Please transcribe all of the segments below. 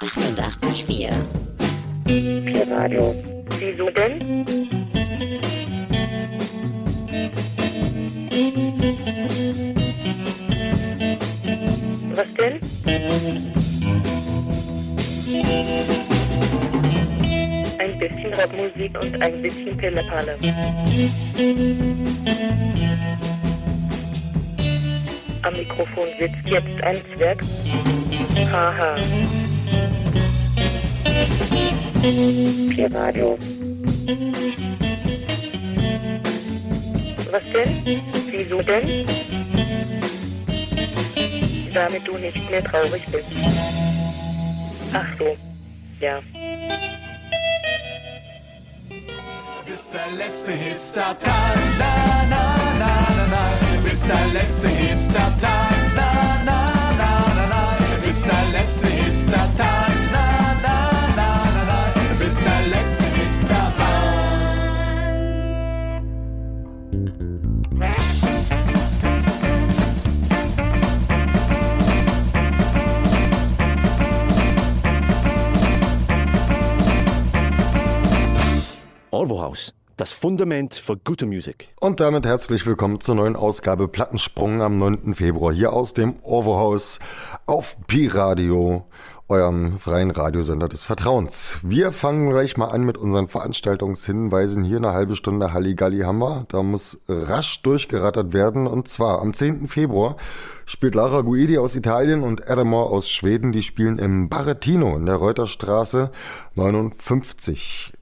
88,4. Radio. Wieso denn? Was denn? Ein bisschen Rapmusik und ein bisschen Pillepalle. Am Mikrofon sitzt jetzt ein Zwerg. Haha. Radio. Was denn? Wieso denn? Damit du nicht mehr traurig bist. Ach so. Ja. bist der letzte Hipster Tanz, na na na na na. Du bist der letzte Hipster das Fundament für gute Musik. Und damit herzlich willkommen zur neuen Ausgabe Plattensprung am 9. Februar hier aus dem Orwo-Haus auf Pi-Radio, eurem freien Radiosender des Vertrauens. Wir fangen gleich mal an mit unseren Veranstaltungshinweisen. Hier eine halbe Stunde Halligalli haben wir. Da muss rasch durchgerattert werden. Und zwar am 10. Februar spielt Lara Guidi aus Italien und Adamor aus Schweden. Die spielen im Barrettino in der Reuterstraße 59.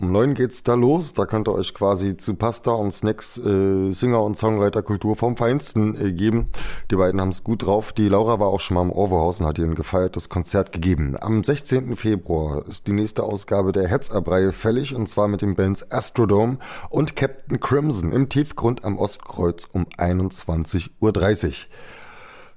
Um neun geht's da los. Da könnt ihr euch quasi zu Pasta und Snacks äh, Singer- und Songwriter-Kultur vom Feinsten äh, geben. Die beiden haben's gut drauf. Die Laura war auch schon mal im Orwohaus und hat ihr ein gefeiertes Konzert gegeben. Am 16. Februar ist die nächste Ausgabe der Hetzabreihe fällig und zwar mit den Bands Astrodome und Captain Crimson im Tiefgrund am Ostkreuz um 21.30 Uhr.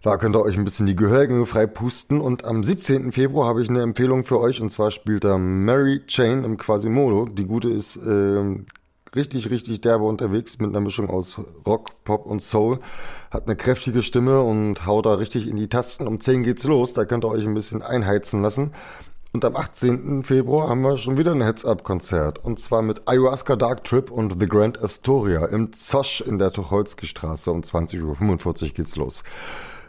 Da könnt ihr euch ein bisschen die Gehörgänge frei pusten. Und am 17. Februar habe ich eine Empfehlung für euch. Und zwar spielt da Mary Chain im Quasimodo. Die gute ist äh, richtig, richtig derbe unterwegs mit einer Mischung aus Rock, Pop und Soul. Hat eine kräftige Stimme und haut da richtig in die Tasten. Um 10 geht's los. Da könnt ihr euch ein bisschen einheizen lassen. Und am 18. Februar haben wir schon wieder ein Heads-Up-Konzert. Und zwar mit Ayahuasca Dark Trip und The Grand Astoria im Zosch in der Tucholsky Straße. Um 20.45 Uhr geht's los.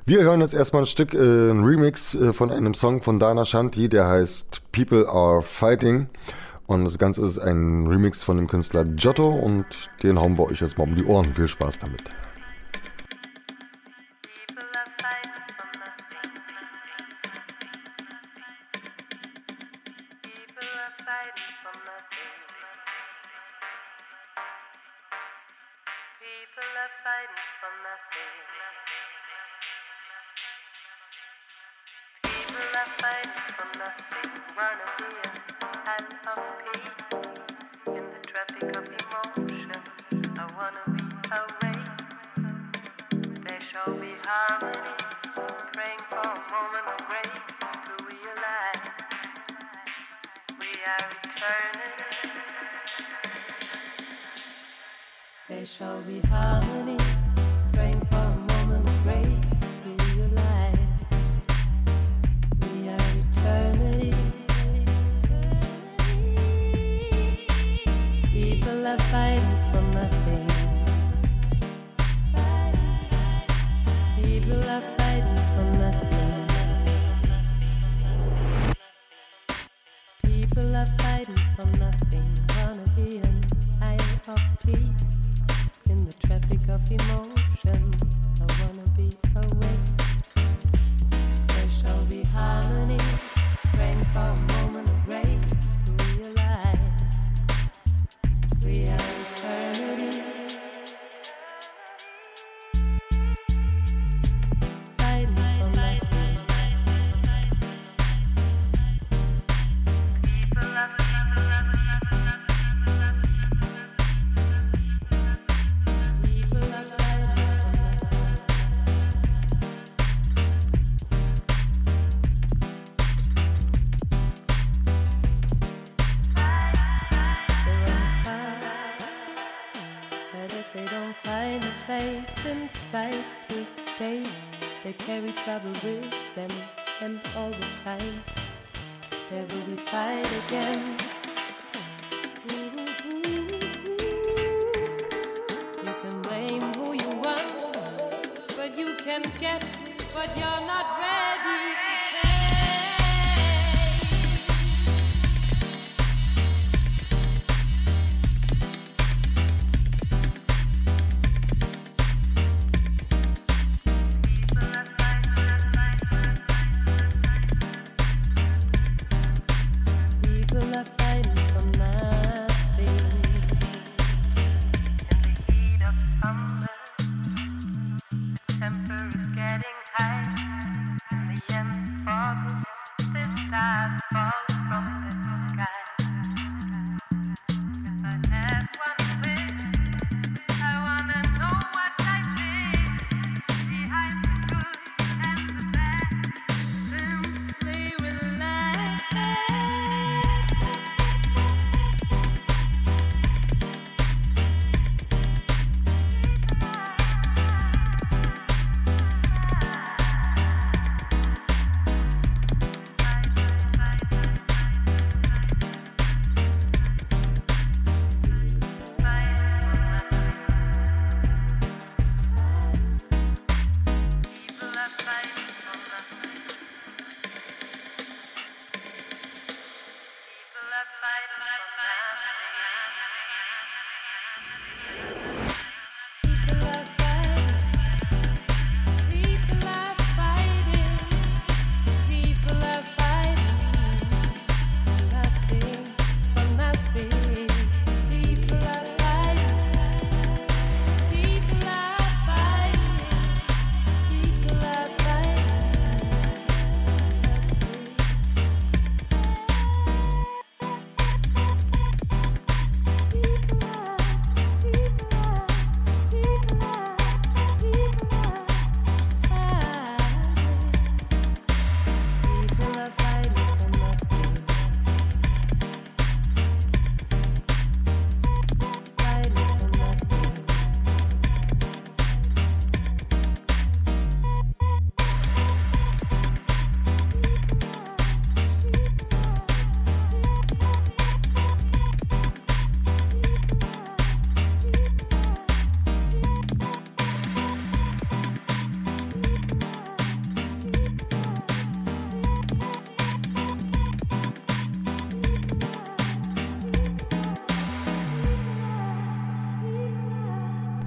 Wir hören jetzt erstmal ein Stück, äh, ein Remix äh, von einem Song von Dana Shanti, der heißt People Are Fighting. Und das Ganze ist ein Remix von dem Künstler Giotto und den hauen wir euch jetzt mal um die Ohren. Viel Spaß damit. People are fighting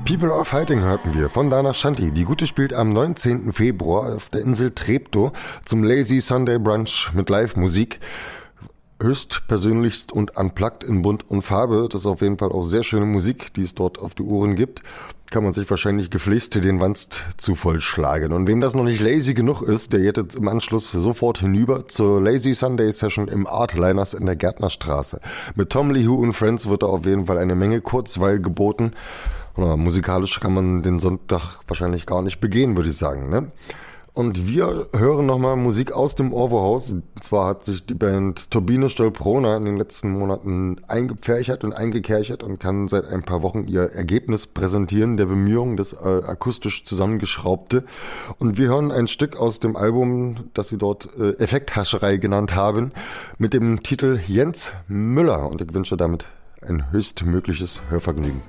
People are Fighting hörten wir von Dana Shanti. Die Gute spielt am 19. Februar auf der Insel Treptow zum Lazy Sunday Brunch mit Live-Musik. Höchst persönlichst und unplugged in Bunt und Farbe. Das ist auf jeden Fall auch sehr schöne Musik, die es dort auf die Ohren gibt. Kann man sich wahrscheinlich gefliest den Wanst zu vollschlagen. Und wem das noch nicht lazy genug ist, der geht jetzt im Anschluss sofort hinüber zur Lazy Sunday Session im Artliners in der Gärtnerstraße. Mit Tom Lee Who und Friends wird da auf jeden Fall eine Menge Kurzweil geboten. Oder musikalisch kann man den Sonntag wahrscheinlich gar nicht begehen, würde ich sagen. Ne? Und wir hören nochmal Musik aus dem Orwo-Haus. Und zwar hat sich die Band Turbine Stolprona in den letzten Monaten eingepferchert und eingekerchert und kann seit ein paar Wochen ihr Ergebnis präsentieren, der Bemühungen des äh, akustisch zusammengeschraubte. Und wir hören ein Stück aus dem Album, das sie dort äh, Effekthascherei genannt haben, mit dem Titel Jens Müller. Und ich wünsche damit ein höchstmögliches Hörvergnügen.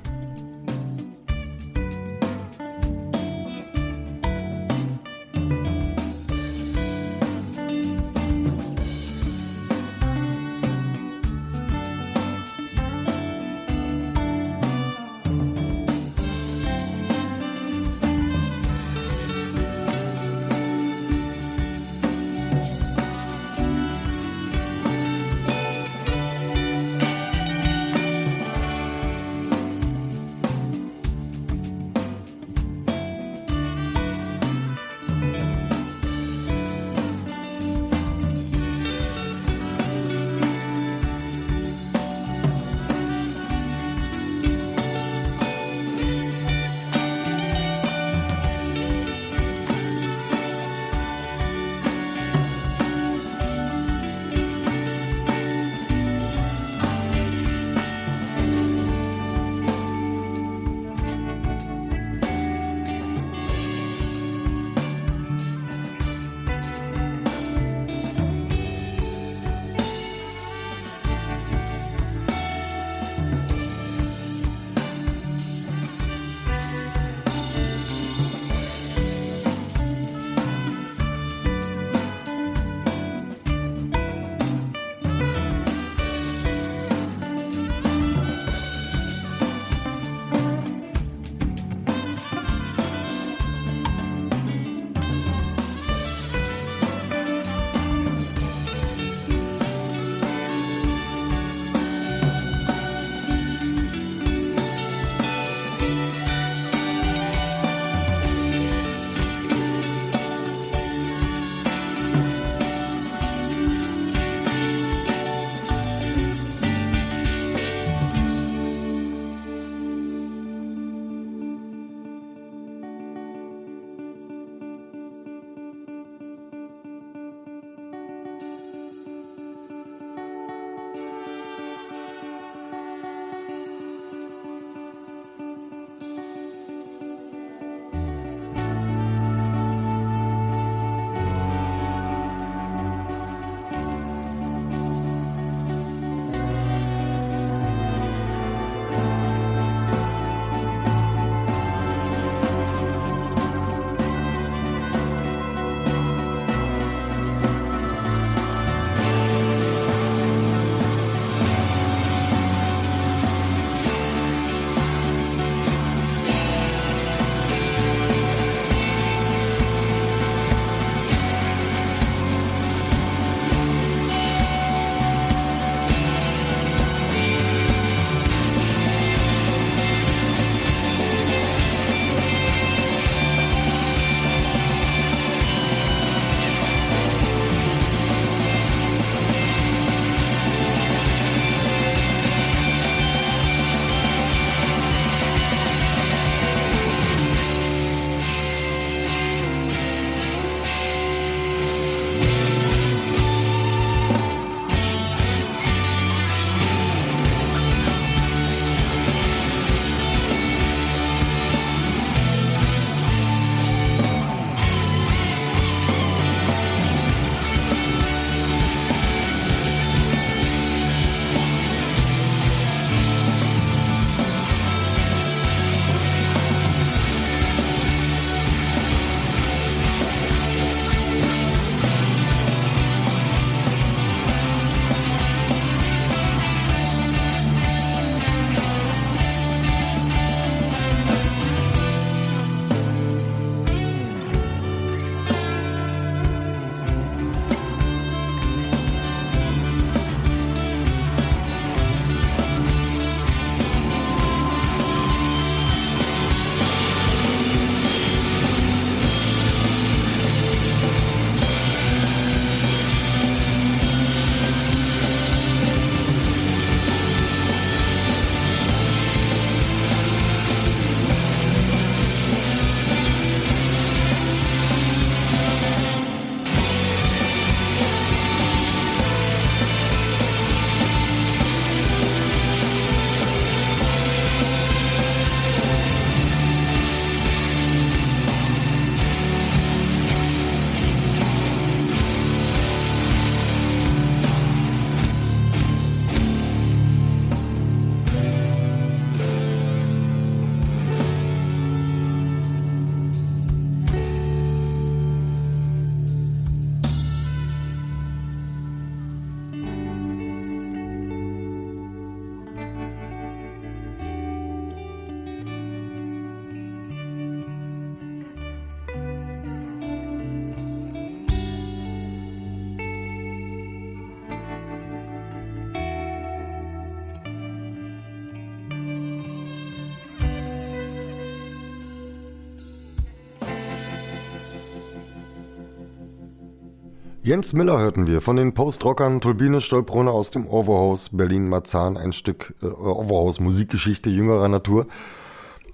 Jens Miller hörten wir von den Postrockern Turbine Stolbrunner aus dem Overhaus Berlin-Marzahn, ein Stück äh, Overhaus Musikgeschichte jüngerer Natur.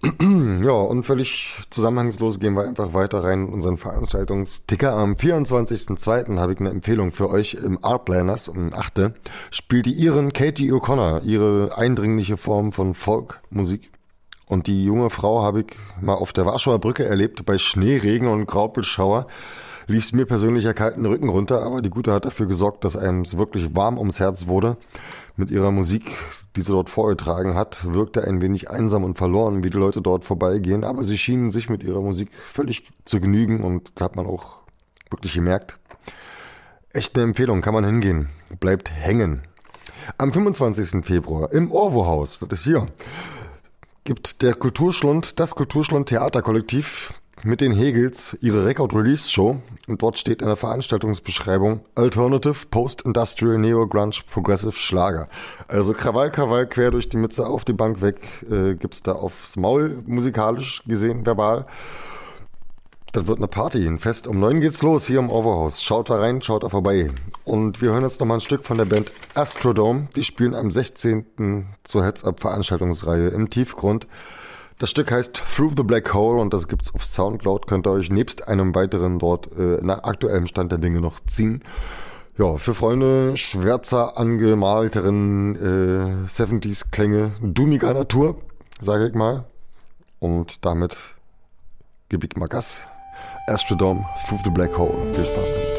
ja, und völlig zusammenhangslos gehen wir einfach weiter rein in unseren Veranstaltungsticker. Am 24.02. habe ich eine Empfehlung für euch im Artlanders, um 8. spielt die Iren Katie O'Connor ihre eindringliche Form von Folkmusik. Und die junge Frau habe ich mal auf der Warschauer Brücke erlebt, bei Schneeregen und Graupelschauer lief es mir persönlich ja kalten Rücken runter, aber die Gute hat dafür gesorgt, dass einem es wirklich warm ums Herz wurde. Mit ihrer Musik, die sie dort vorgetragen hat, wirkte ein wenig einsam und verloren, wie die Leute dort vorbeigehen, aber sie schienen sich mit ihrer Musik völlig zu genügen und hat man auch wirklich gemerkt. Echt eine Empfehlung, kann man hingehen. Bleibt hängen. Am 25. Februar im Orwo-Haus, das ist hier, gibt der Kulturschlund, das Kulturschlund Theaterkollektiv mit den Hegels ihre Record-Release-Show und dort steht in der Veranstaltungsbeschreibung Alternative Post-Industrial Neo-Grunge Progressive Schlager. Also Krawall, Krawall, quer durch die Mütze auf die Bank weg äh, gibt's da aufs Maul musikalisch gesehen, verbal. Das wird eine Party, ein Fest. Um neun geht's los hier im Overhaus. Schaut da rein, schaut da vorbei. Und wir hören jetzt noch mal ein Stück von der Band Astrodome. Die spielen am 16. zur Heads-Up Veranstaltungsreihe im Tiefgrund. Das Stück heißt Through the Black Hole und das gibt's auf Soundcloud. Könnt ihr euch nebst einem weiteren dort äh, nach aktuellem Stand der Dinge noch ziehen. Ja, für Freunde schwärzer angemalteren äh, 70s Klänge doomiger Natur, sage ich mal. Und damit gebe ich mal Gas. Astrodome, Through the Black Hole. Viel Spaß damit.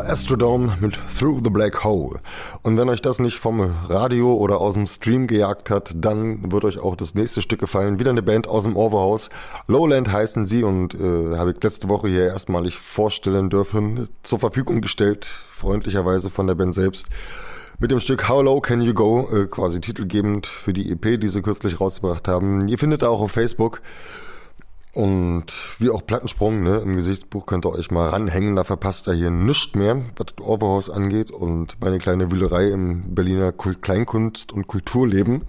War Astrodome mit Through the Black Hole. Und wenn euch das nicht vom Radio oder aus dem Stream gejagt hat, dann wird euch auch das nächste Stück gefallen. Wieder eine Band aus dem Overhaus. Lowland heißen sie und äh, habe ich letzte Woche hier erstmalig vorstellen dürfen. Zur Verfügung gestellt, freundlicherweise von der Band selbst. Mit dem Stück How Low Can You Go, äh, quasi titelgebend für die EP, die sie kürzlich rausgebracht haben. Ihr findet auch auf Facebook. Und wie auch Plattensprung, ne, im Gesichtsbuch könnt ihr euch mal ranhängen, da verpasst ihr hier nichts mehr, was das Overhaus angeht und meine kleine Wühlerei im Berliner Kleinkunst- und Kulturleben.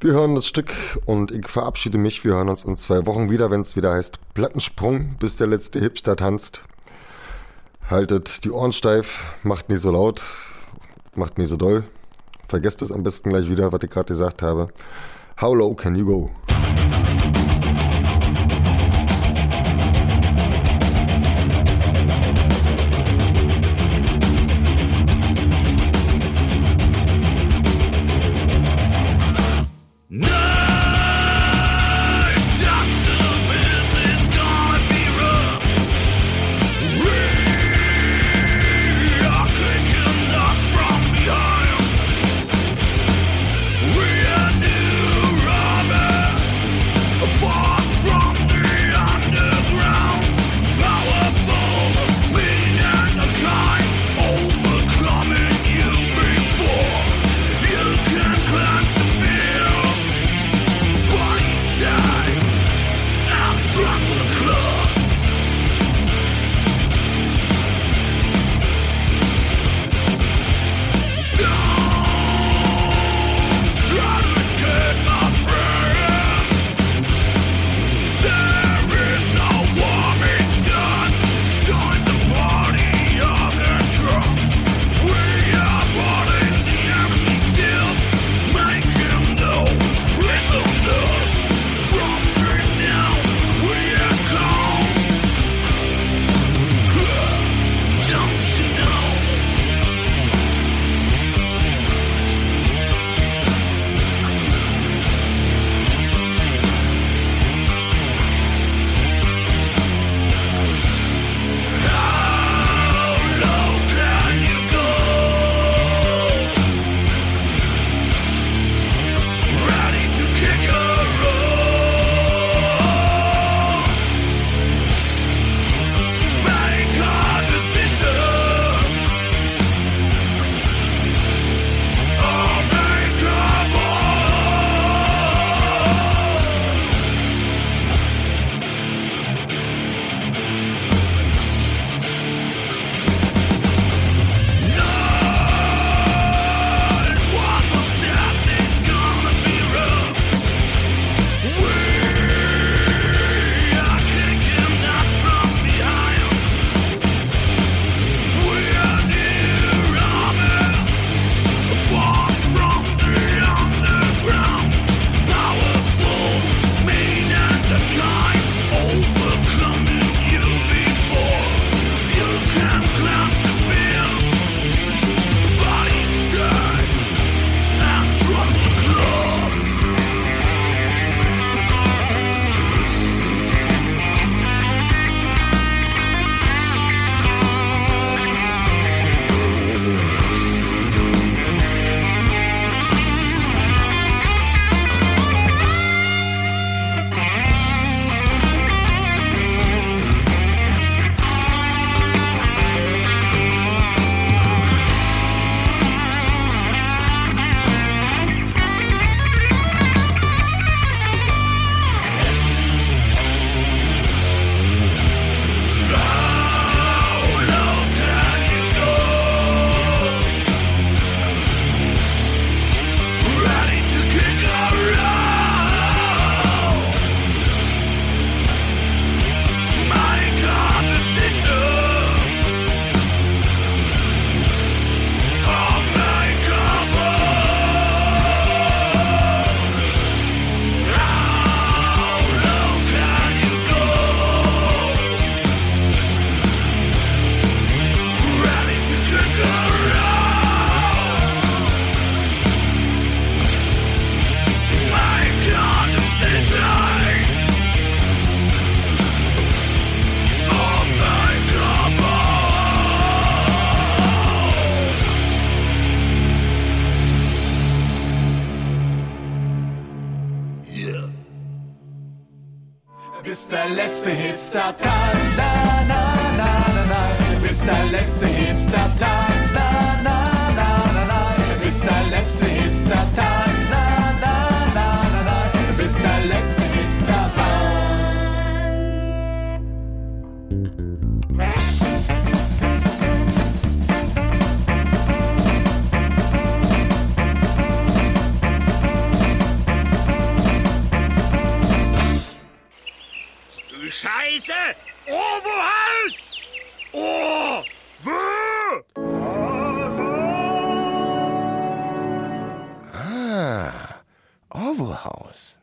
Wir hören das Stück und ich verabschiede mich. Wir hören uns in zwei Wochen wieder, wenn es wieder heißt Plattensprung, bis der letzte Hipster tanzt. Haltet die Ohren steif, macht nie so laut, macht nie so doll. Vergesst es am besten gleich wieder, was ich gerade gesagt habe. How low can you go? Bis der letzte Hipster tanzt, na na na na na. Bis der letzte Hipster Double House! Or the... Ah, Oval House.